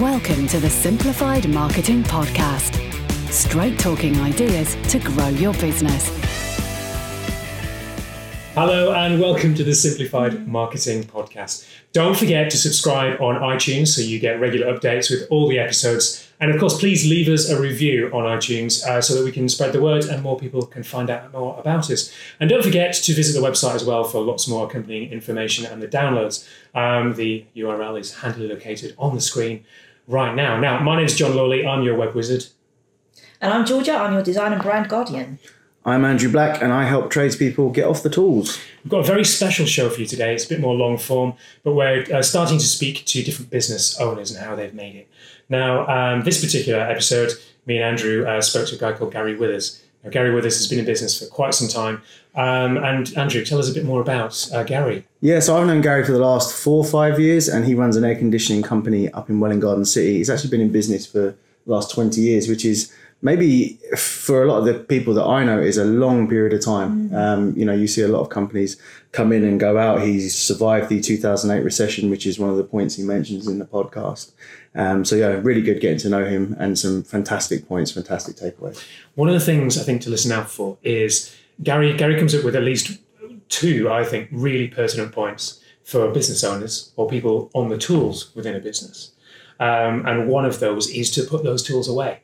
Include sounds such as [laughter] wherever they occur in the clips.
Welcome to the Simplified Marketing Podcast. Straight talking ideas to grow your business. Hello and welcome to the Simplified Marketing Podcast. Don't forget to subscribe on iTunes so you get regular updates with all the episodes. And of course, please leave us a review on iTunes uh, so that we can spread the word and more people can find out more about us. And don't forget to visit the website as well for lots more accompanying information and the downloads. Um, the URL is handily located on the screen right now. Now, my name is John Lawley. I'm your web wizard. And I'm Georgia, I'm your design and brand guardian. I'm Andrew Black and I help tradespeople get off the tools. We've got a very special show for you today. It's a bit more long form, but we're uh, starting to speak to different business owners and how they've made it. Now, um, this particular episode, me and Andrew uh, spoke to a guy called Gary Withers. Now, Gary Withers has been in business for quite some time. Um, and Andrew, tell us a bit more about uh, Gary. Yeah, so I've known Gary for the last four or five years and he runs an air conditioning company up in Welwyn Garden City. He's actually been in business for the last 20 years, which is maybe for a lot of the people that I know is a long period of time. Um, you know, you see a lot of companies come in and go out. He's survived the 2008 recession, which is one of the points he mentions in the podcast. Um, so yeah, really good getting to know him and some fantastic points, fantastic takeaways. One of the things I think to listen out for is Gary. Gary comes up with at least two, I think, really pertinent points for business owners or people on the tools within a business. Um, and one of those is to put those tools away.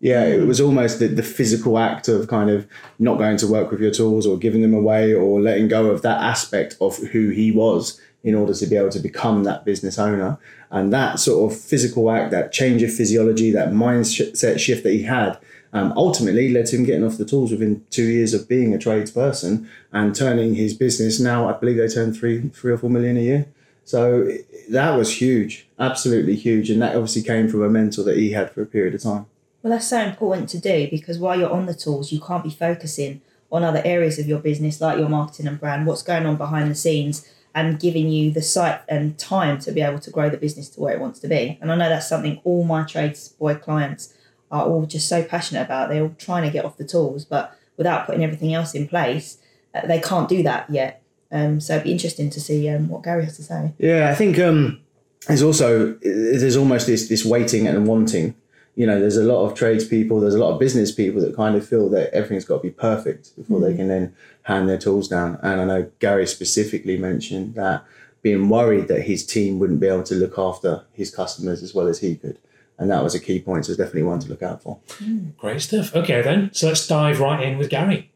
Yeah, it was almost the, the physical act of kind of not going to work with your tools or giving them away or letting go of that aspect of who he was in order to be able to become that business owner. And that sort of physical act, that change of physiology, that mindset shift that he had, um, ultimately led to him getting off the tools within two years of being a tradesperson and turning his business. Now, I believe they turn three, three or four million a year. So that was huge, absolutely huge. And that obviously came from a mentor that he had for a period of time. Well, that's so important to do because while you're on the tools, you can't be focusing on other areas of your business like your marketing and brand, what's going on behind the scenes, and giving you the sight and time to be able to grow the business to where it wants to be. And I know that's something all my trades boy clients are all just so passionate about. They're all trying to get off the tools, but without putting everything else in place, uh, they can't do that yet. Um, so it'd be interesting to see um, what Gary has to say. Yeah, I think um, there's also there's almost this this waiting and wanting. You know, there's a lot of tradespeople, there's a lot of business people that kind of feel that everything's got to be perfect before they mm. can then hand their tools down. And I know Gary specifically mentioned that being worried that his team wouldn't be able to look after his customers as well as he could. And that was a key point, so it's definitely one to look out for. Mm. Great stuff. Okay, then. So let's dive right in with Gary.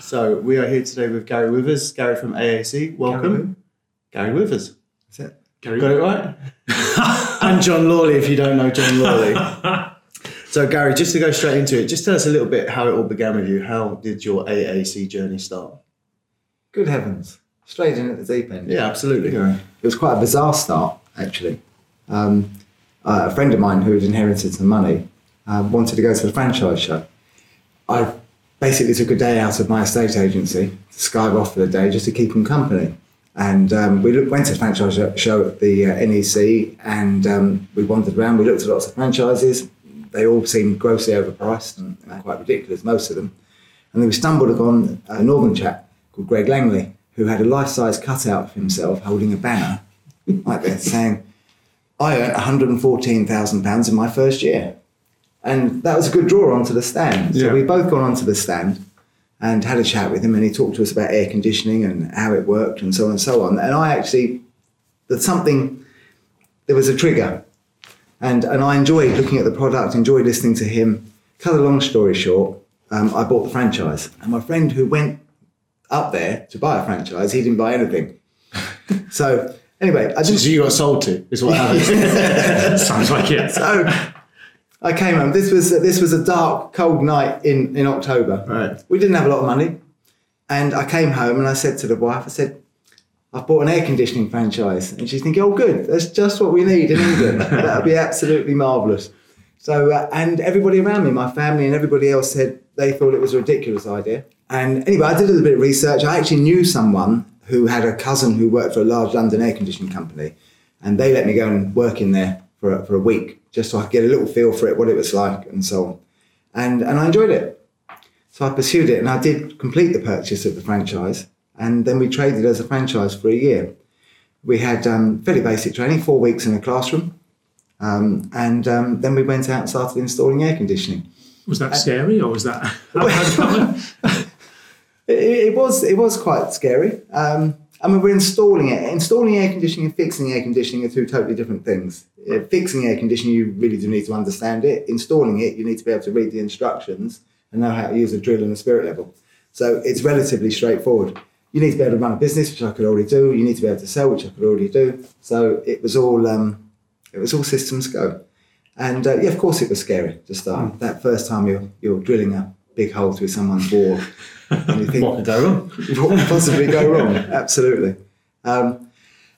So we are here today with Gary Withers, Gary from AAC. Welcome. Gary, Withers. That's it. Gary. Got it right? [laughs] and John Lawley, if you don't know John Lawley. [laughs] so, Gary, just to go straight into it, just tell us a little bit how it all began with you. How did your AAC journey start? Good heavens. Straight in at the deep end. Yeah, absolutely. It was quite a bizarre start, actually. Um, uh, a friend of mine who had inherited some money um, wanted to go to the franchise show. I basically took a day out of my estate agency to skive off for the day just to keep him company. And um, we looked, went to the franchise show- at the uh, NEC and um, we wandered around. We looked at lots of franchises. They all seemed grossly overpriced and uh, quite ridiculous, most of them. And then we stumbled upon a northern chap called Greg Langley, who had a life-size cutout of himself holding a banner like this saying, I earned £114,000 in my first year. And that was a good draw onto the stand. So Yeah. we both gone onto the stand and had a chat with him and he talked to us about air conditioning and how it worked and so on and so on. And I actually, there's something, there was a trigger. And, and I enjoyed looking at the product, enjoyed listening to him. Cut a long story short, um, I bought the franchise. And my friend who went up there to buy a franchise, he didn't buy anything. [laughs] so anyway, I just So you got sold to, is what [laughs] happened. [laughs] Sounds like it. so I came home. This was this was a dark, cold night in in October. Right. We didn't have a lot of money, and I came home and I said to the wife, I said, "I've bought an air conditioning franchise," and she's thinking, "Oh, good. That's just what we need in England. [laughs] that would be absolutely marvelous." So, uh, and everybody around me, my family and everybody else said they thought it was a ridiculous idea. And anyway, I did a little bit of research. I actually knew someone who had a cousin who worked for a large London air conditioning company, and they let me go and work in there for a, for a week just so I could get a little feel for it, what it was like, and so on. And and I enjoyed it. So I pursued it, and I did complete the purchase of the franchise, and then we traded as a franchise for a year. We had um, fairly basic training, four weeks in a classroom, Um, and um, then we went out and started installing air conditioning. Was that scary or was that? [laughs] It, it was it was quite scary. Um, I mean, we're installing it. Installing air conditioning and fixing air conditioning are two totally different things. Uh, fixing air conditioning, you really do need to understand it. Installing it, you need to be able to read the instructions and know how to use a drill and a spirit level. So it's relatively straightforward. You need to be able to run a business, which I could already do. You need to be able to sell, which I could already do. So it was all um, it was all systems go. And uh, yeah, of course, it was scary to start. That first time you're you're drilling a big hole through someone's wall, [laughs] and you think, What could go wrong? [laughs] what could possibly go wrong? [laughs] Absolutely. Um,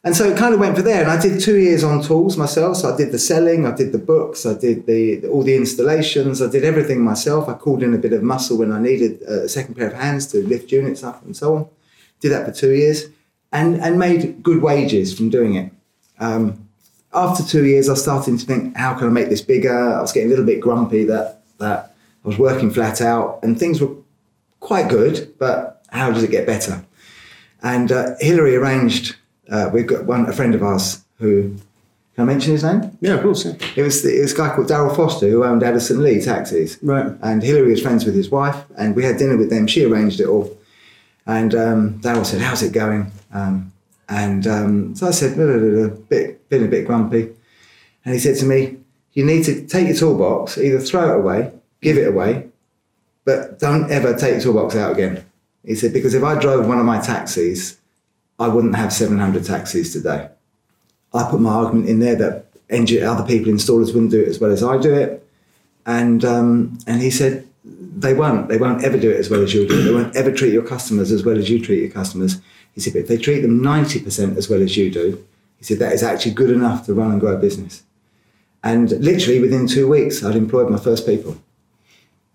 and so it kind of went for there. And I did two years on tools myself. So I did the selling, I did the books, I did the all the installations, I did everything myself. I called in a bit of muscle when I needed a second pair of hands to lift units up and so on. Did that for two years, and and made good wages from doing it. Um, after two years, I started to think, how can I make this bigger? I was getting a little bit grumpy that that I was working flat out, and things were quite good, but how does it get better? And uh, Hillary arranged. Uh, we've got one a friend of ours who. Can I mention his name? Yeah, of course. Yeah. It was it was a guy called Daryl Foster who owned Addison Lee Taxis. Right. And Hillary was friends with his wife, and we had dinner with them. She arranged it all. And um, Daryl said, "How's it going?" Um, and um, so I said, "Blah, blah, blah, blah," bit, been a bit grumpy. And he said to me, "You need to take your toolbox, either throw it away, give it away, but don't ever take toolbox out again." He said, "Because if I drove one of my taxis, I wouldn't have 700 taxis today." I put my argument in there that other people, installers, wouldn't do it as well as I do it, and um, and he said they won't. They won't ever do it as well as you do. They won't ever treat your customers as well as you treat your customers. He said, but if they treat them ninety percent as well as you do, he said that is actually good enough to run and grow a business. And literally within two weeks, I'd employed my first people,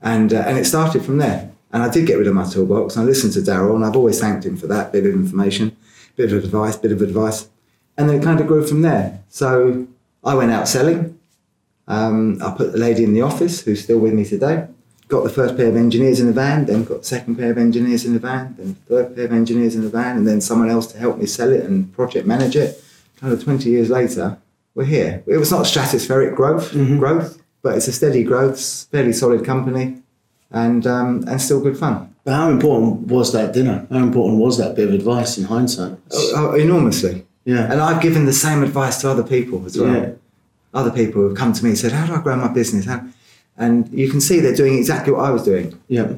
and uh, and it started from there. And I did get rid of my toolbox. And I listened to Daryl, and I've always thanked him for that bit of information, bit of advice, bit of advice, and then it kind of grew from there. So I went out selling. Um, I put the lady in the office who's still with me today. Got the first pair of engineers in the van, then got the second pair of engineers in the van, then third pair of engineers in the van, and then someone else to help me sell it and project manage it. Kind of 20 years later, we're here. It was not stratospheric growth, growth, but it's a steady growth, fairly solid company, and um, and still good fun. But how important was that dinner? How important was that bit of advice in hindsight? Oh, oh, enormously. Yeah. And I've given the same advice to other people as well. Yeah. Other people who have come to me and said, How do I grow my business? How? And you can see they're doing exactly what I was doing. Yeah.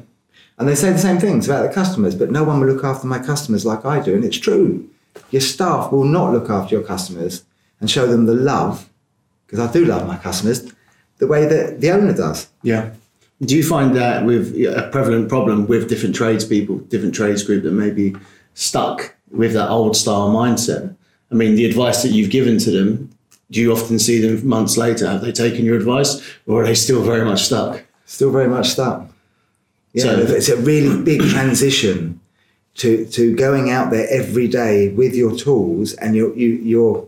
And they say the same things about the customers, but no one will look after my customers like I do. And it's true. Your staff will not look after your customers and show them the love, because I do love my customers, the way that the owner does. Yeah. Do you find that with a prevalent problem with different tradespeople, different trades group that may be stuck with that old style mindset? I mean, the advice that you've given to them, do you often see them months later? Have they taken your advice or are they still very much stuck? Still very much stuck. Yeah, So- it's a really big transition to to going out there every day with your tools and you're you, you're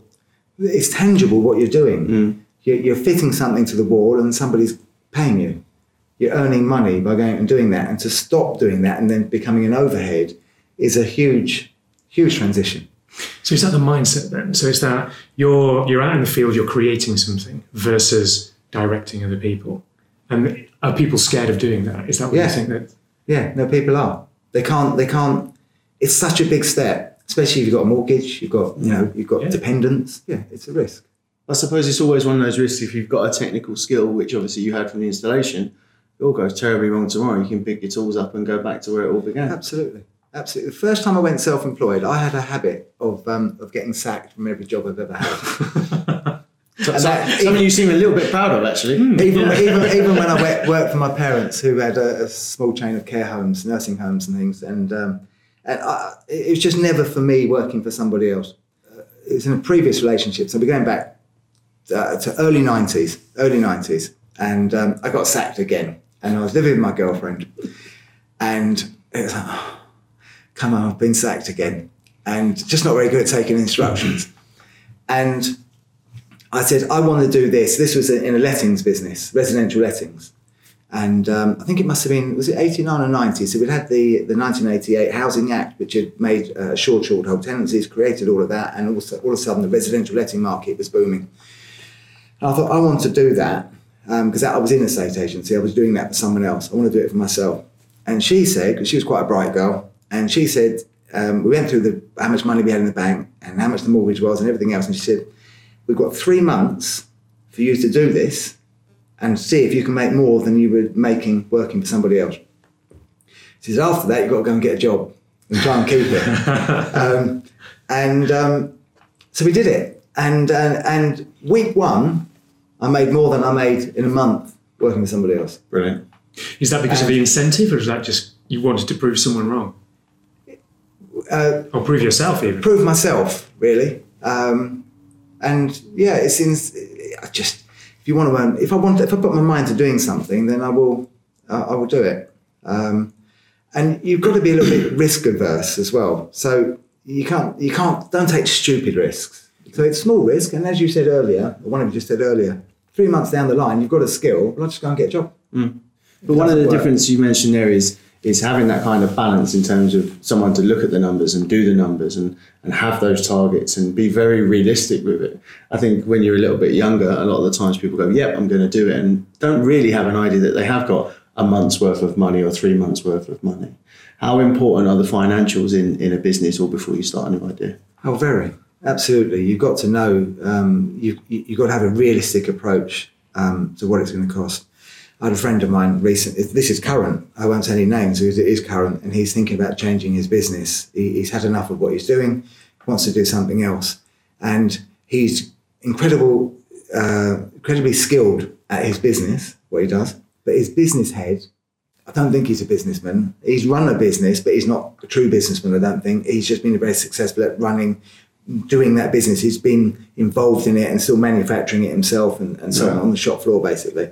it's tangible what you're doing. You're, you're fitting something to the wall and somebody's paying you. You're earning money by going and doing that, and to stop doing that and then becoming an overhead is a huge, huge transition. So is that the mindset then? So is that you're you're out in the field, you're creating something versus directing other people, and are people scared of doing that? Is that what Yeah. you think that? Yeah, no, people are. They can't. They can't. It's such a big step, especially if you've got a mortgage. You've got, you know, you've got Yeah. dependents. Yeah, it's a risk. I suppose it's always one of those risks if you've got a technical skill, which obviously you had from the installation, it all goes terribly wrong tomorrow. You can pick your tools up and go back to where it all began. Absolutely, absolutely. The first time I went self-employed, I had a habit of um, of getting sacked from every job I've ever had. [laughs] So- so- that- something you seem a little bit proud of, actually. even, even even when I went, worked for my parents, who had a, a small chain of care homes, nursing homes, and things, and um, and I, it was just never for me working for somebody else. Uh, it was in a previous relationship, so we're going back uh, to early nineties, early nineties, and um, I got sacked again, and I was living with my girlfriend, and it was like, oh, come on, I've been sacked again, and just not very good at taking instructions, and. I said, I want to do this. This was in a lettings business, residential lettings. And um, I think it must have been, was it 89 or 90? So we'd had the, the 1988 Housing Act, which had made uh, short, short hold tenancies, created all of that. And also, all of a sudden, the residential letting market was booming. And I thought, I want to do that because I was in a estate agency. I was doing that for someone else. I want to do it for myself. And she said, because she was quite a bright girl, and she said, um, we went through the how much money we had in the bank and how much the mortgage was and everything else. And she said, we've got three months for you to do this and see if you can make more than you were making working for somebody else. She says, after that, you've got to go and get a job and try and keep it. [laughs] um, and um, so we did it. And, and, and week one, I made more than I made in a month working with somebody else. Brilliant. Is that because of the incentive, or is that just you wanted to prove someone wrong, Uh, or prove yourself even? prove myself, really. Um, and yeah, it seems I just if you want to earn, if I want, if I put my mind to doing something, then I will, uh, I will do it. Um, and you've got to be a little bit [coughs] risk averse as well. So you can't, you can't, don't take stupid risks. So it's small risk, and as you said earlier, one of you just said earlier, three months down the line, you've got a skill. Well, I'll just go and get a job. Mm. But one of the work. differences you mentioned there is is having that kind of balance in terms of someone to look at the numbers and do the numbers and, and have those targets and be very realistic with it. I think when you're a little bit younger, a lot of the times people go, Yep, I'm going to do it and don't really have an idea that they have got a month's worth of money or three months worth of money. How important are the financials in, in a business or before you start a new idea? Oh, very. Absolutely. You've got to know, um, you, you, you've got to have a realistic approach um, to what it's going to cost. I had a friend of mine recently, this is current, I won't say any names, because it is current, and he's thinking about changing his business. He, he's had enough of what he's doing, wants to do something else. And he's incredible, uh, incredibly skilled at his business, what he does, but his business head I don't think he's a businessman. He's run a business, but he's not a true businessman, I don't think. He's just been very successful at running, doing that business. He's been involved in it and still manufacturing it himself and, and so on, Yeah. on the shop floor, basically.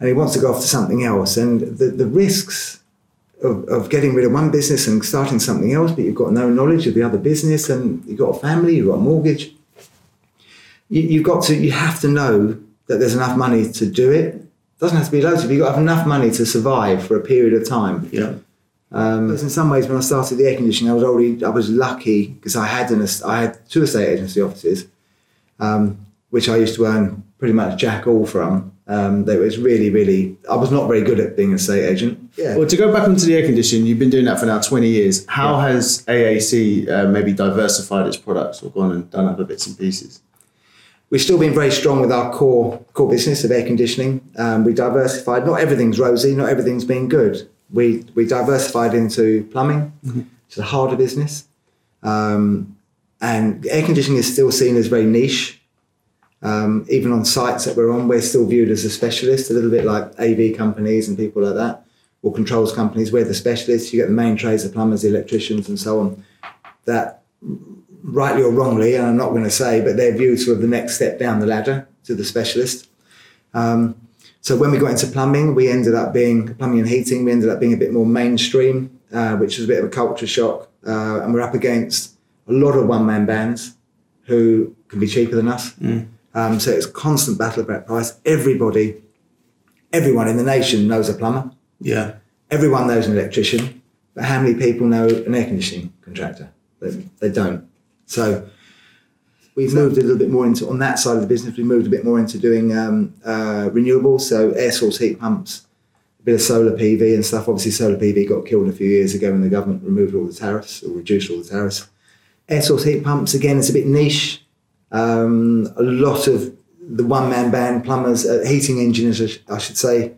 And he wants to go off to something else. And the, the risks of, of getting rid of one business and starting something else, but you've got no knowledge of the other business and you've got a family, you've got a mortgage. You, you've got to, you have to know that there's enough money to do it. doesn't have to be loads of you've got to have enough money to survive for a period of time. Yeah. Um, in some ways, when I started the air conditioning, I was already I was lucky because I had an I had two estate agency offices, um, which I used to earn pretty much jack all from. Um, that was really really I was not very good at being an estate agent. Yeah, Well, to go back onto the air conditioning, you've been doing that for now 20 years. How has AAC uh, maybe diversified its products or gone and done other bits and pieces? we've still been very strong with our core core business of air conditioning. Um, we diversified. Not everything's rosy. Not everything's been good. We we diversified into plumbing, it's a harder business, um, and air conditioning is still seen as very niche. Um, even on sites that we're on, we're still viewed as a specialist, a little bit like AV companies and people like that, or controls companies. We're the specialists. You get the main trades, the plumbers, the electricians, and so on. That rightly or wrongly, and I'm not going to say, but they're viewed sort of the next step down the ladder to the specialist. Um, so when we got into plumbing, we ended up being plumbing and heating. We ended up being a bit more mainstream, uh, which was a bit of a culture shock. Uh, and we're up against a lot of one-man bands who can be cheaper than us. Um, so it's a constant battle about price. Everybody, everyone in the nation knows a plumber. Yeah. Everyone knows an electrician, but how many people know an air conditioning contractor? They, they don't. So we've moved a little bit more into on that side of the business. We moved a bit more into doing um, uh, renewables, so air source heat pumps, a bit of solar PV and stuff. Obviously, solar PV got killed a few years ago when the government removed all the tariffs or reduced all the tariffs. Air source heat pumps again, it's a bit niche. Um, a lot of the one man band plumbers, uh, heating engineers, I I should say,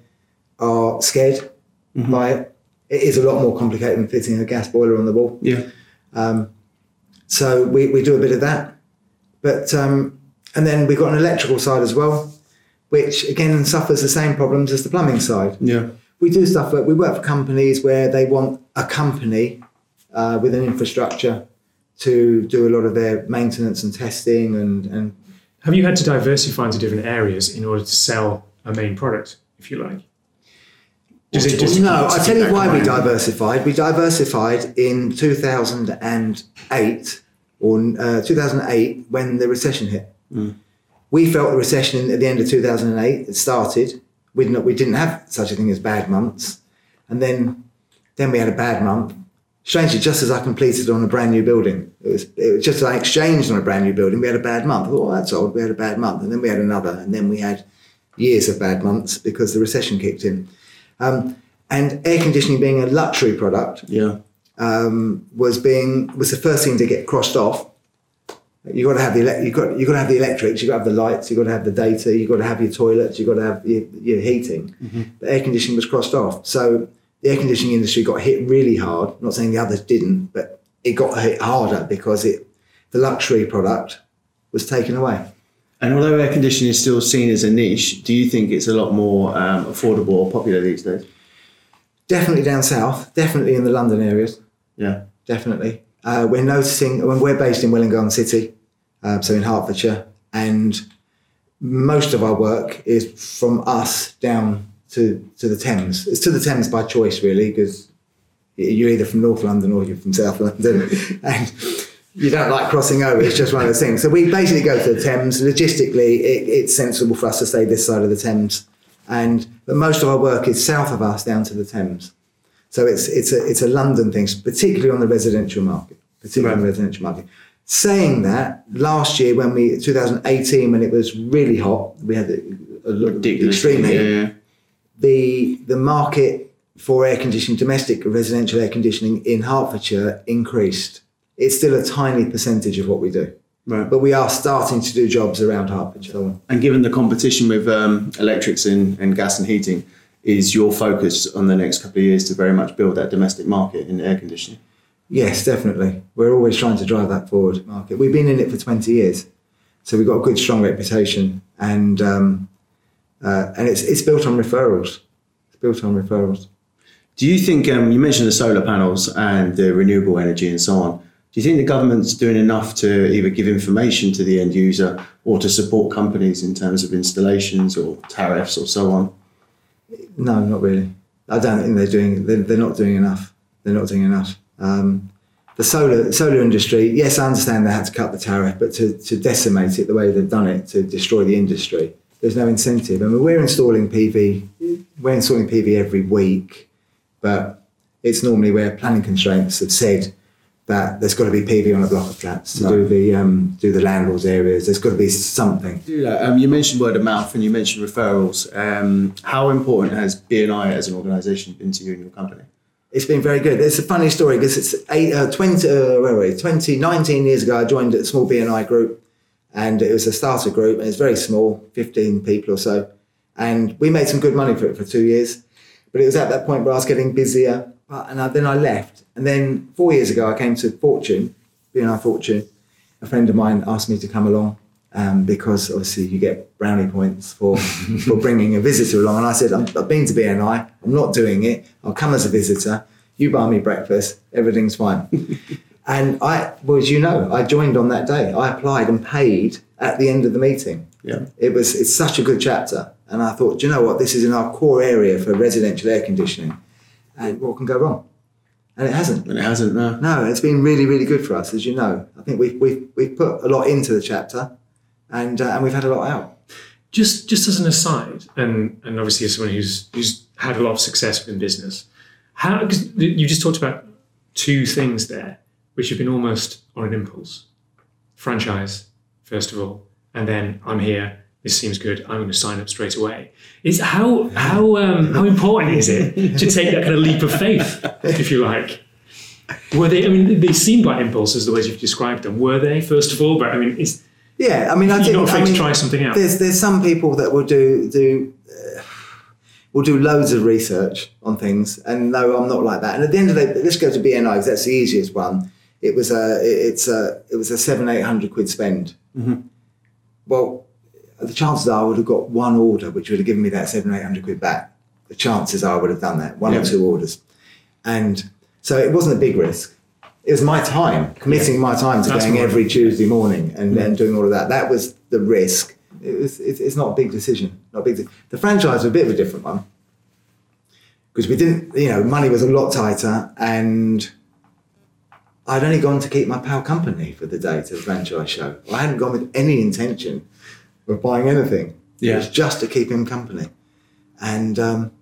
are scared by it. It is a lot more complicated than fitting a gas boiler on the wall. Yeah. So we, we do a bit of that. But um, and then we've got an electrical side as well, which again suffers the same problems as the plumbing side. Yeah. We do stuff where we work for companies where they want a company uh, with an infrastructure to do a lot of their maintenance and testing and, and Have you had to diversify into different areas in order to sell a main product, if you like? Does it just no, I tell you why we diversified. We diversified in 2008 or uh, 2008 when the recession hit. We felt the recession at the end of 2008 had started. We didn't, we didn't have such a thing as bad months, and then then we had a bad month. strangely, just as I completed on a brand new building, it was, it was just as I exchanged on a brand new building, we had a bad month. I thought, oh, that's odd. We had a bad month. And then we had another. And then we had years of bad months because the recession kicked in. Um, and air conditioning being a luxury product Yeah. Um, was being was the first thing to get crossed off. You got to have the elec- you got you got to have the electrics, you got to have the lights, you got to have the data, you got to have your toilets, you got to have your, your heating. The air conditioning was crossed off, so the air conditioning industry got hit really hard. I'm not saying the others didn't, but it got hit harder because it the luxury product was taken away. And although air conditioning is still seen as a niche, do you think it's a lot more um, affordable or popular these days? Definitely down south, definitely in the London areas. Definitely. Uh, we're noticing when we're based in Welwyn Garden City, um, so in Hertfordshire, and most of our work is from us down to, to the Thames. It's to the Thames by choice, really, because you're either from North London or you're from South London, [laughs] and you don't like crossing over. It's just one of those things. So we basically go to the Thames. Logistically, it, it's sensible for us to stay this side of the Thames, and but most of our work is south of us down to the Thames. So it's it's a it's a London thing, particularly on the residential market, particularly on the residential market. Saying that, last year when we 2018 when it was really hot, we had a, a Ridiculous. extreme heat. Yeah, yeah. The the market for air conditioning, domestic residential air conditioning in Hertfordshire increased. It's still a tiny percentage of what we do, Right. but we are starting to do jobs around Hertfordshire. And given the competition with um, electrics and, and gas and heating, is your focus on the next couple of years to very much build that domestic market in air conditioning? Yes, definitely. We're always trying to drive that forward market. We've been in it for 20 years, so we've got a good, strong reputation, and um, uh, and it's it's built on referrals. It's built on referrals. Do you think um, you mentioned the solar panels and the renewable energy and so on? Do you think the government's doing enough to either give information to the end user or to support companies in terms of installations or tariffs or so on? No, not really. I don't think they're doing. They're, they're not doing enough. They're not doing enough. Um, the solar solar industry. Yes, I understand they had to cut the tariff, but to, to decimate it the way they've done it to destroy the industry, there's no incentive. I mean, we're installing PV. We're installing PV every week, but it's normally where planning constraints have said that there's got to be PV on a block of flats to do the um, do the landlords areas. There's got to be something. Do that. Um, you mentioned word of mouth and you mentioned referrals. Um, how important has BNI as an organisation been to you and your company? It's been very good. It's a funny story because it's eight, uh, 20, uh, where were we? 20, 19 years ago, I joined a small BNI group and it was a starter group and it's very small, 15 people or so. And we made some good money for it for two years. But it was at that point where I was getting busier. But- And I, then I left. And then four years ago, I came to Fortune, BNI Fortune. A friend of mine asked me to come along um, because obviously you get brownie points for, [laughs] for bringing a visitor along. And I said, I've been to BNI, I'm not doing it. I'll come as a visitor. You buy me breakfast, everything's fine. [laughs] and I, well, as you know, I joined on that day. I applied and paid at the end of the meeting. Yeah. It was it's such a good chapter. And I thought, do you know what? This is in our core area for residential air conditioning. And what can go wrong? And it hasn't. And it hasn't, no. No, it's been really, really good for us, as you know. I think we've, we've, we've put a lot into the chapter and, uh, and we've had a lot out. just just as an aside, and and obviously as someone who's who's had a lot of success in business, how because you just talked about two things there, which have been almost on an impulse. Franchise, first of all, and then I'm here. This seems good. I'm going to sign up straight away. Is how how um, how important is it to take that kind of leap of faith, if you like? Were they? I mean, they seemed like impulses the ways you've described them. Were they? First of all, but I mean, is Yeah, I mean, I you're think not afraid I mean, to try something out? There's there's some people that will do do uh, will do loads of research on things, and no, I'm not like that. And at the end of the day, let's go to BNI because that's the easiest one. It was a it's a it was a seven eight hundred quid spend. Well, the chances are I would have got one order, which would have given me that seven eight hundred quid back. The chances are I would have done that one Yeah. or two orders, and so it wasn't a big risk. It was my time, committing my time to That's going every Tuesday morning and then doing all of that. That was the risk. It was, it's, it's not a big decision. Not a big. de- The franchise was a bit of a different one because we didn't, you know, money was a lot tighter, and I'd only gone to keep my pal company for the day to the franchise show. I hadn't gone with any intention of buying anything. It was just to keep him company, and um,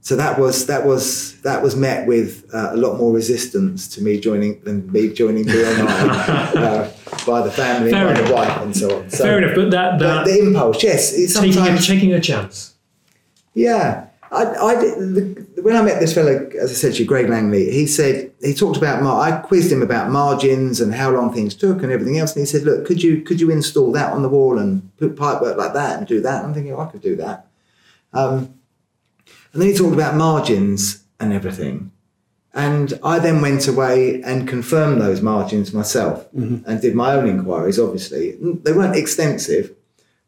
so that was that was that was met with uh, a lot more resistance to me joining than me joining BNI [laughs] uh, by the family, Fair and by the wife, and so on. So Fair enough, but that, the, that the impulse, yes, it's taking, a, sometimes taking a chance. yeah. I, I the, when I met this fellow, as I said to you, Greg Langley, he said he talked about mar- I quizzed him about margins and how long things took and everything else, and he said, "Look, could you could you install that on the wall and put pipe work like that and do that?" I'm thinking, oh, I could do that. Um, and then he talked about margins and everything, and I then went away and confirmed those margins myself and did my own inquiries. Obviously, they weren't extensive.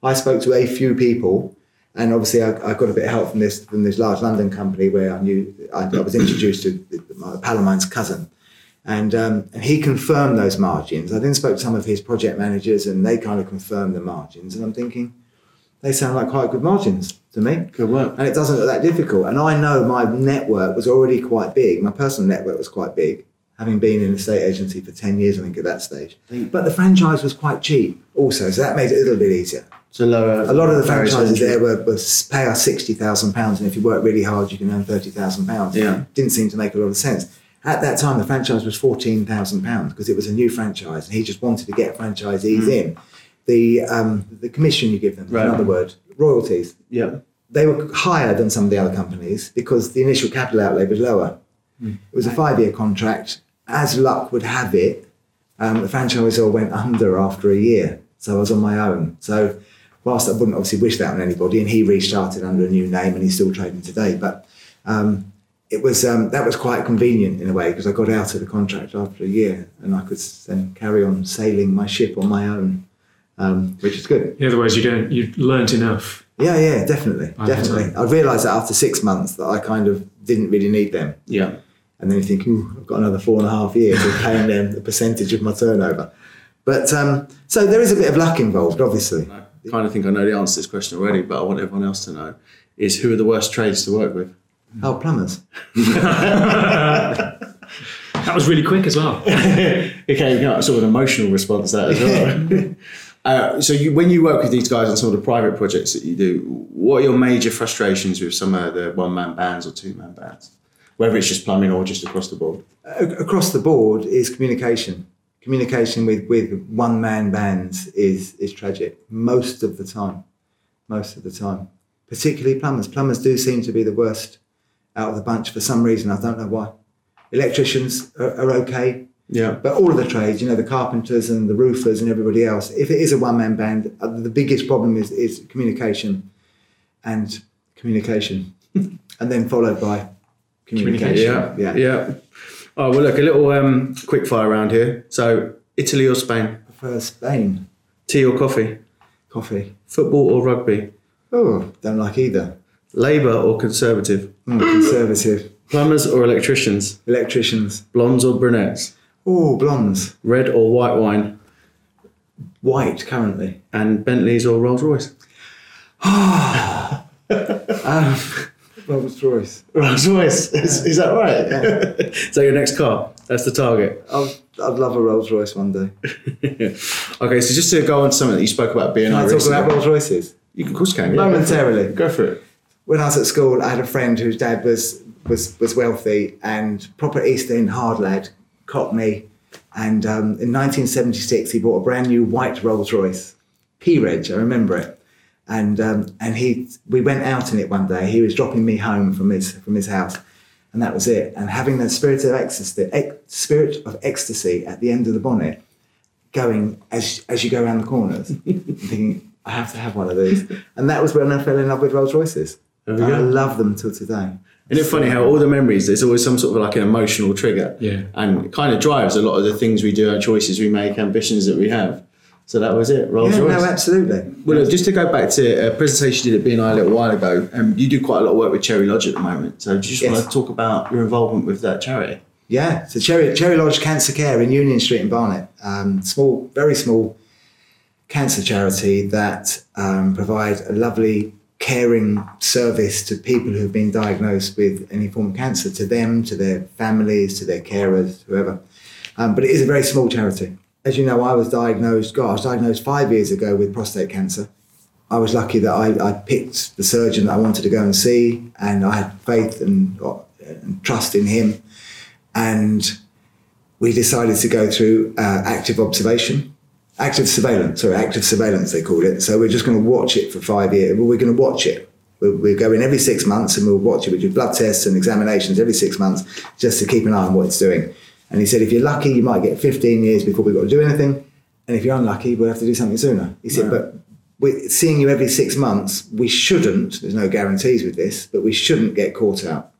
I spoke to a few people, and obviously I, I got a bit of help from this from this large London company where I knew I, I was introduced to my pal of mine's cousin, and um, and he confirmed those margins. I then spoke to some of his project managers, and they kind of confirmed the margins. And I'm thinking, they sound like quite good margins to me. Good work. And it doesn't look that difficult. And I know my network was already quite big. My personal network was quite big, having been in a state agency for 10 years, I think, at that stage. But the franchise was quite cheap also, so that made it a little bit easier. So lower. A lot of the franchises there were, was pay us £60,000, and if you work really hard, you can earn £30,000. Yeah. Didn't seem to make a lot of sense. At that time, the franchise was £14,000 because it was a new franchise, and he just wanted to get franchisees in. The, um, the commission you give them, Right. another words, royalties, Yeah. they were higher than some of the other companies because the initial capital outlay was lower. It was a five year contract. As luck would have it, um, the franchisor went under after a year. So I was on my own. So, whilst I wouldn't obviously wish that on anybody, and he restarted under a new name and he's still trading today, but um, it was um, that was quite convenient in a way because I got out of the contract after a year and I could then carry on sailing my ship on my own, um, which is good. In other words, you don't you learnt enough. Yeah, yeah, definitely, definitely. I realised that after six months that I kind of didn't really need them, Yeah. and then you think, Ooh, I've got another four and a half years of paying them the percentage of my turnover. But um, so there is a bit of luck involved, obviously. I kind of think I know the answer to this question already, but I want everyone else to know: is who are the worst trades to work with? Oh, plumbers. [laughs] That was really quick as well. [laughs] okay, you got sort of an emotional response to that as well. [laughs] uh, so, you, when you work with these guys on some of the private projects that you do, what are your major frustrations with some of the one-man bands or two-man bands, whether it's just plumbing or just across the board? A- across the board is communication. Communication with, with one man bands is, is tragic most of the time. Most of the time. Particularly plumbers. Plumbers do seem to be the worst out of the bunch for some reason. I don't know why. Electricians are, are okay. Yeah, But all of the trades, you know, the carpenters and the roofers and everybody else, if it is a one man band, uh, the biggest problem is, is communication and communication. [laughs] and then followed by communication. yeah, yeah, yeah. Oh well, look, a little um, quick fire round here. So, Italy or Spain? Prefer Spain, Tea or coffee? coffee. Football or rugby? Oh, don't like either. Labour or Conservative? Mm, conservative. Plumbers or electricians? Electricians. Blondes or brunettes? Oh, blondes. Red or white wine? White currently. And Bentleys or Rolls Royce? [sighs] Um, Rolls Royce. [laughs] Rolls Royce. Is, is that right? [laughs] so your next car? That's the target. I'd, I'd love a Rolls Royce one day. [laughs] okay, so just to go on to something that you spoke about being Can I talk about Rolls Royces? You can, of course, can. Yeah. Momentarily. Go for it. when I was at school, I had a friend whose dad was was was wealthy and proper East End hard lad, Cockney. And um, in 1976, he bought a brand new white Rolls Royce, P Reg. I remember it. And um, and he we went out in it one day. He was dropping me home from his from his house, and that was it. And having the spirit of ecstasy, ex- spirit of ecstasy at the end of the bonnet, going as as you go around the corners, [laughs] thinking I have to have one of these. And that was when I fell in love with Rolls Royces. And I love them till today. Isn't it funny how all the memories, there's always some sort of like an emotional trigger. Yeah. And it kind of drives a lot of the things we do, our choices we make, ambitions that we have. So that was it, Rolls Yeah, Royce. no, absolutely. Well, look, just to go back to a presentation you did at BNI a little while ago, um, you do quite a lot of work with Cherry Lodge at the moment. So do you just Yes. want to talk about your involvement with that charity? Yeah, so Cherry, Cherry Lodge Cancer Care in Union Street in Barnet, um, small, very small cancer charity that um, provide a lovely caring service to people who've been diagnosed with any form of cancer, to them, to their families, to their carers, whoever. Um, but it is a very small charity. As you know, I was diagnosed, God, I was diagnosed five years ago with prostate cancer. I was lucky that I, I picked the surgeon that I wanted to go and see, and I had faith and, and trust in him. And we decided to go through uh, active observation, active surveillance, sorry, active surveillance they called it. So we're just going to watch it for five years. We're going to watch it. We'll, we'll go in every six months and we'll watch it. We do blood tests and examinations every six months just to keep an eye on what it's doing. And he said, if you're lucky, you might get 15 years before we've got to do anything. And if you're unlucky, we'll have to do something sooner. He said, but we seeing you every six months, we shouldn't, there's no guarantees with this, but we shouldn't get caught out.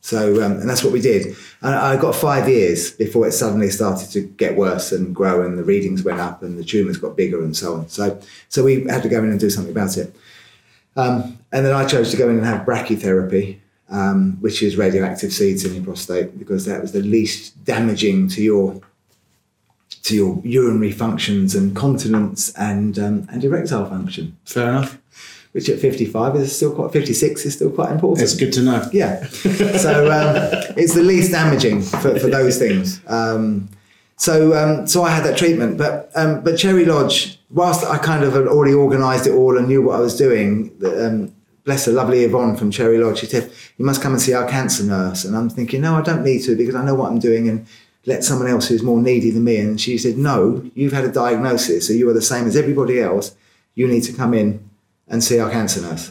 So, um, and that's what we did. And I got five years before it suddenly started to get worse and grow, and the readings went up, and the tumours got bigger, and so on. So, so we had to go in and do something about it. Um, and then I chose to go in and have brachytherapy, um, which is radioactive seeds in your prostate, because that was the least damaging to your to your urinary functions and continence and um, and erectile function. Fair enough. Which at 55 is still quite 56 is still quite important. It's good to know. Yeah. [laughs] So um, it's the least damaging for, for those things. Um, so um, so I had that treatment, but um, but Cherry Lodge, whilst I kind of had already organised it all and knew what I was doing, um, bless her, lovely Yvonne from Cherry Lodge, she said, "You must come and see our cancer nurse." And I'm thinking, no, I don't need to because I know what I'm doing and let someone else who's more needy than me. And she said, no, you've had a diagnosis, so you are the same as everybody else. You need to come in and see our cancer nurse,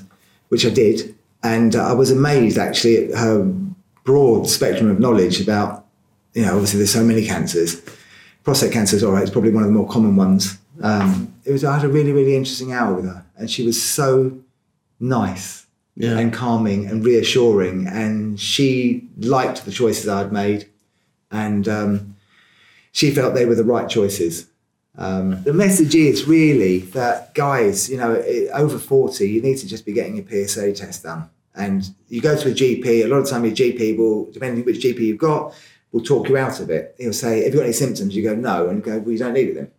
which I did. And uh, I was amazed actually at her broad spectrum of knowledge about, you know, obviously there's so many cancers. Prostate cancer is all right, it's probably one of the more common ones. Um, it was, I had a really, really interesting hour with her, and she was so nice Yeah. and calming and reassuring. And she liked the choices I'd made, and um, she felt they were the right choices. Um, the message is really that guys, you know, over 40, you need to just be getting your PSA test done. And you go to a GP, a lot of time your GP will, depending which GP you've got, will talk you out of it. He'll say, Have you got any symptoms? You go, No. And you go, Well, you don't need it then.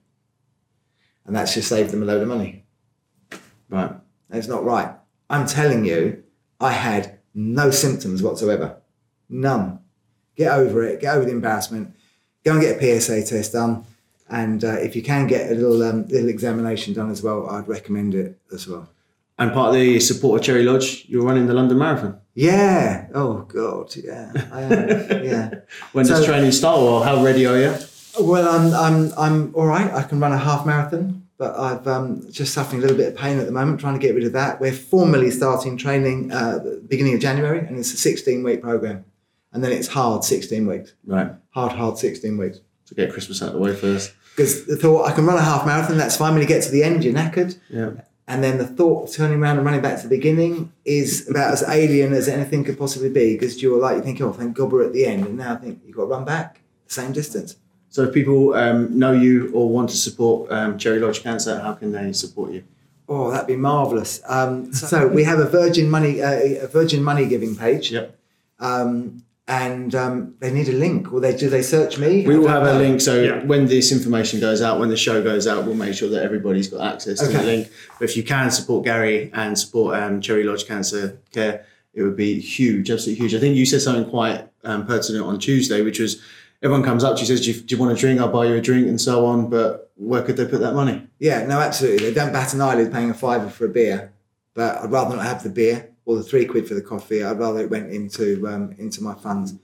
And that's just saved them a load of money. Right. That's not right. I'm telling you, I had no symptoms whatsoever. None. Get over it. Get over the embarrassment. Go and get a PSA test done. And uh, if you can get a little um, little examination done as well, I'd recommend it as well. And part of the support of Cherry Lodge, you're running the London Marathon. Yeah. Oh God. Yeah. I am. yeah. [laughs] When does training start, or how ready are you? Well, I'm I'm I'm all right. I can run a half marathon, but I've um, just suffering a little bit of pain at the moment, trying to get rid of that. We're formally starting training uh, beginning of January, and it's a 16 week program, and then it's hard 16 weeks. Right. Hard, hard 16 weeks. To get Christmas out of the way first. Because the thought I can run a half marathon, that's fine. When you get to the end, you're knackered. Yeah. And then the thought of turning around and running back to the beginning is about as alien as anything could possibly be. Because you're like, you think, oh, thank God we're at the end. And now I think you've got to run back the same distance. So if people um, know you or want to support um, Cherry Lodge Cancer, how can they support you? Oh, that'd be marvelous. Um, so we have a Virgin Money, uh, a Virgin Money giving page, Yep. um, and um, they need a link. Or they do they search me? We will don't have a know. link. So Yeah. when this information goes out, when the show goes out, we'll make sure that everybody's got access to the link. But if you can support Gary and support um, Cherry Lodge Cancer Care, it would be huge, absolutely huge. I think you said something quite um, pertinent on Tuesday, which was everyone comes up to you says, do you, do you want a drink? I'll buy you a drink and so on. But where could they put that money? Yeah, no, absolutely. They don't bat an eyelid paying a fiver for a beer, but I'd rather not have the beer or the three quid for the coffee. I'd rather it went into um, into my funds.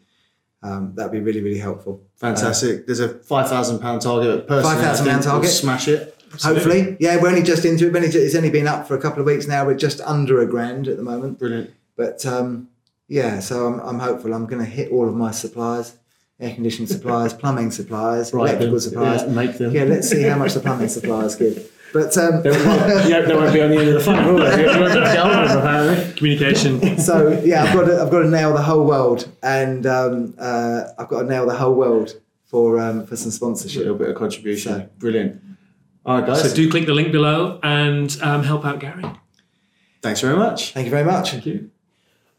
Um, that'd be really, really helpful. Fantastic. There's a five thousand pound target. Personally, £5,000 think we'll target. Smash it. Hopefully, yeah, we're only just into it. Only It's only been up for a couple of weeks now. We're just under a grand at the moment. Brilliant. But um, yeah, so I'm, I'm hopeful. I'm going to hit all of my suppliers, air conditioning suppliers, [laughs] plumbing suppliers, Right, electrical then. suppliers. Yeah, make them. Yeah, let's see how much the plumbing [laughs] suppliers give. But um, yeah, they won't be on the end of the phone, will they? You won't be able to get hold of them, apparently. Communication. [laughs] so yeah, I've got to, I've got to nail the whole world, and um, uh, I've got to nail the whole world for um, for some sponsorship, A little bit of contribution. So- Brilliant. All right, guys. So do click the link below and um, help out Gary. Thanks very much. Thank you very much. Thank you.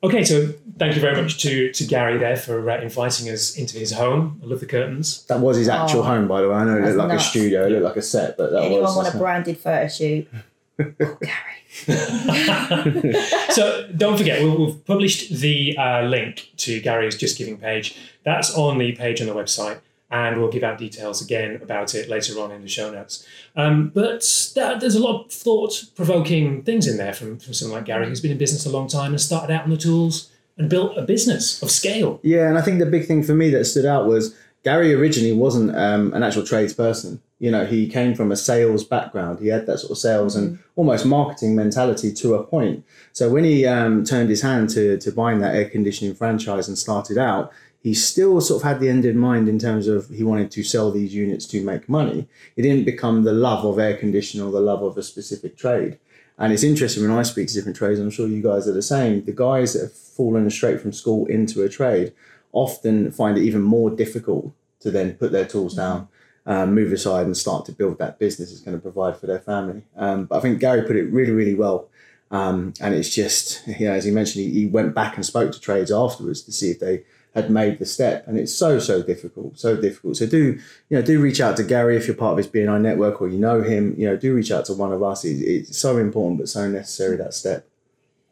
Okay, so thank you very much to, to Gary there for uh, inviting us into his home. I love the curtains. That was his actual Oh, home, by the way. I know it that's looked like nuts. a studio, it looked like a set, but that Anyone was. want a branded photo shoot? [laughs] oh, Gary. [laughs] [laughs] so don't forget, we'll, we've published the uh, link to Gary's Just Giving page. That's on the page on the website. And we'll give out details again about it later on in the show notes. Um, but that, there's a lot of thought-provoking things in there from, from someone like Gary, who's been in business a long time and started out on the tools and built a business of scale. Yeah, and I think the big thing for me that stood out was Gary originally wasn't um, an actual tradesperson. You know, he came from a sales background. He had that sort of sales and almost marketing mentality to a point. So when he um, turned his hand to to buying that air conditioning franchise and started out, he still sort of had the end in mind in terms of he wanted to sell these units to make money. It didn't become the love of air conditioning or the love of a specific trade. And it's interesting when I speak to different trades, I'm sure you guys are the same. The guys that have fallen straight from school into a trade often find it even more difficult to then put their tools down, um, move aside, and start to build that business that's going to provide for their family. Um, but I think Gary put it really, really well. Um, and it's just, you know, as he mentioned, he, he went back and spoke to trades afterwards to see if they had made the step and it's so so difficult so difficult so do you know do reach out to gary if you're part of his bni network or you know him you know do reach out to one of us it's, it's so important but so necessary that step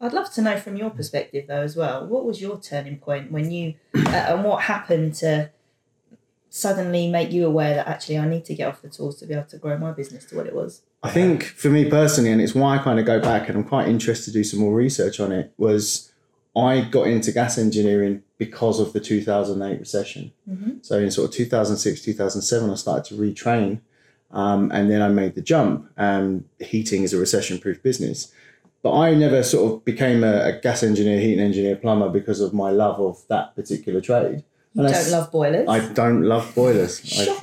I'd love to know from your perspective though as well. What was your turning point when you uh, and what happened to suddenly make you aware that actually I need to get off the tools to be able to grow my business to what it was? I think for me personally, and it's why I kind of go back and I'm quite interested to do some more research on it, was I got into gas engineering because of the 2008 recession. So in sort of 2006, 2007, I started to retrain. Um, and then I made the jump. Um, heating is a recession proof business. But I never sort of became a, a gas engineer, heating engineer, plumber because of my love of that particular trade. And I don't s- love boilers. I don't love boilers.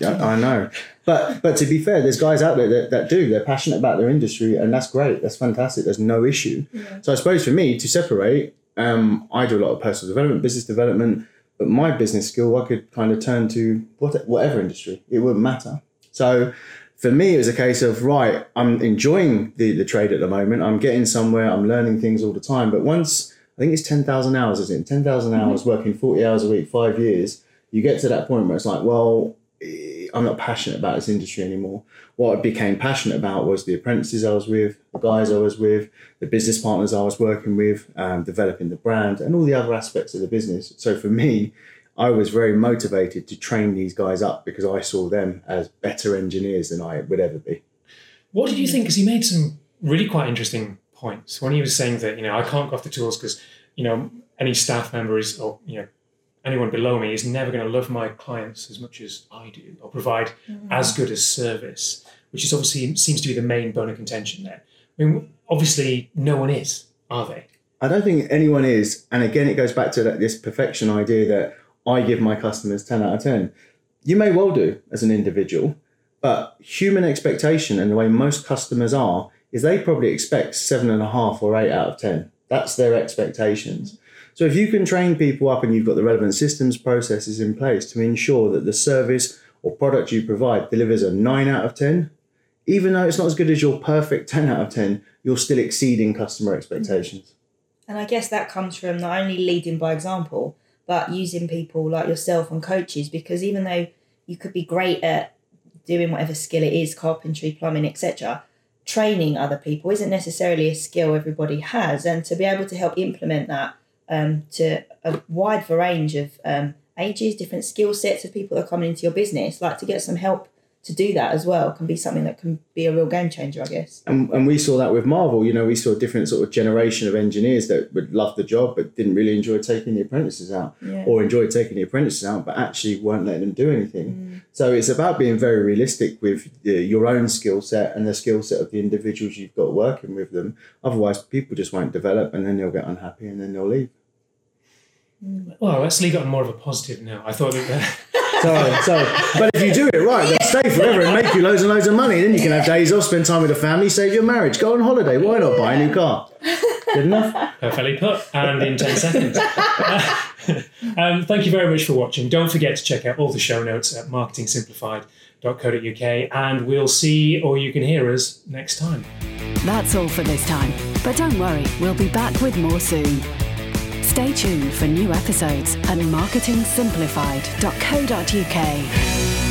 I, I, I know, but but to be fair, there's guys out there that, that do. They're passionate about their industry, and that's great. That's fantastic. There's no issue. So I suppose for me to separate, um, I do a lot of personal development, business development, but my business skill I could kind of turn to what, whatever industry. It wouldn't matter. So for me, it was a case of right. I'm enjoying the the trade at the moment. I'm getting somewhere. I'm learning things all the time. But once I think it's 10,000 hours, isn't it? 10,000 hours working 40 hours a week, five years, you get to that point where it's like, well, eh, I'm not passionate about this industry anymore. What I became passionate about was the apprentices I was with, the guys I was with, the business partners I was working with, um, developing the brand, and all the other aspects of the business. So for me, I was very motivated to train these guys up because I saw them as better engineers than I would ever be. What did you think? Because he made some really quite interesting points when he was saying that you know I can't go off the tools because you know any staff member is or you know anyone below me is never going to love my clients as much as I do or provide as good a service, which is obviously seems to be the main bone of contention there. I mean, obviously no one is, are they? I don't think anyone is. And again, it goes back to that, this perfection idea that I give my customers 10 out of 10. You may well do as an individual, but human expectation and the way most customers are is they probably expect seven and a half or eight out of 10. That's their expectations. So if you can train people up and you've got the relevant systems, processes in place to ensure that the service or product you provide delivers a nine out of 10, even though it's not as good as your perfect 10 out of 10, you're still exceeding customer expectations. And I guess that comes from not only leading by example, but using people like yourself and coaches because even though you could be great at doing whatever skill it is, carpentry, plumbing, etc., training other people isn't necessarily a skill everybody has. And to be able to help implement that um, to a wide range of um, ages, different skill sets of people that are coming into your business, like to get some help to do that as well can be something that can be a real game changer, I guess. And, and we saw that with Marvel. You know, we saw a different sort of generation of engineers that would love the job but didn't really enjoy taking the apprentices out, Yeah. or enjoyed taking the apprentices out but actually weren't letting them do anything. Mm. So it's about being very realistic with your own skill set and the skill set of the individuals you've got working with them. Otherwise, people just won't develop, and then they'll get unhappy, and then they'll leave. Well, let's leave it on more of a positive now. I thought that. So, so, but if you do it right, they'll stay forever and make you loads and loads of money. Then you can have days off, spend time with the family, save your marriage, go on holiday. Why not buy a new car? Good enough. [laughs] Perfectly put, and in 10 seconds. [laughs] um, thank you very much for watching. Don't forget to check out all the show notes at marketingsimplified.co.uk, and we'll see or you can hear us next time. That's all for this time. But don't worry, we'll be back with more soon. Stay tuned for new episodes at marketingsimplified.co.uk.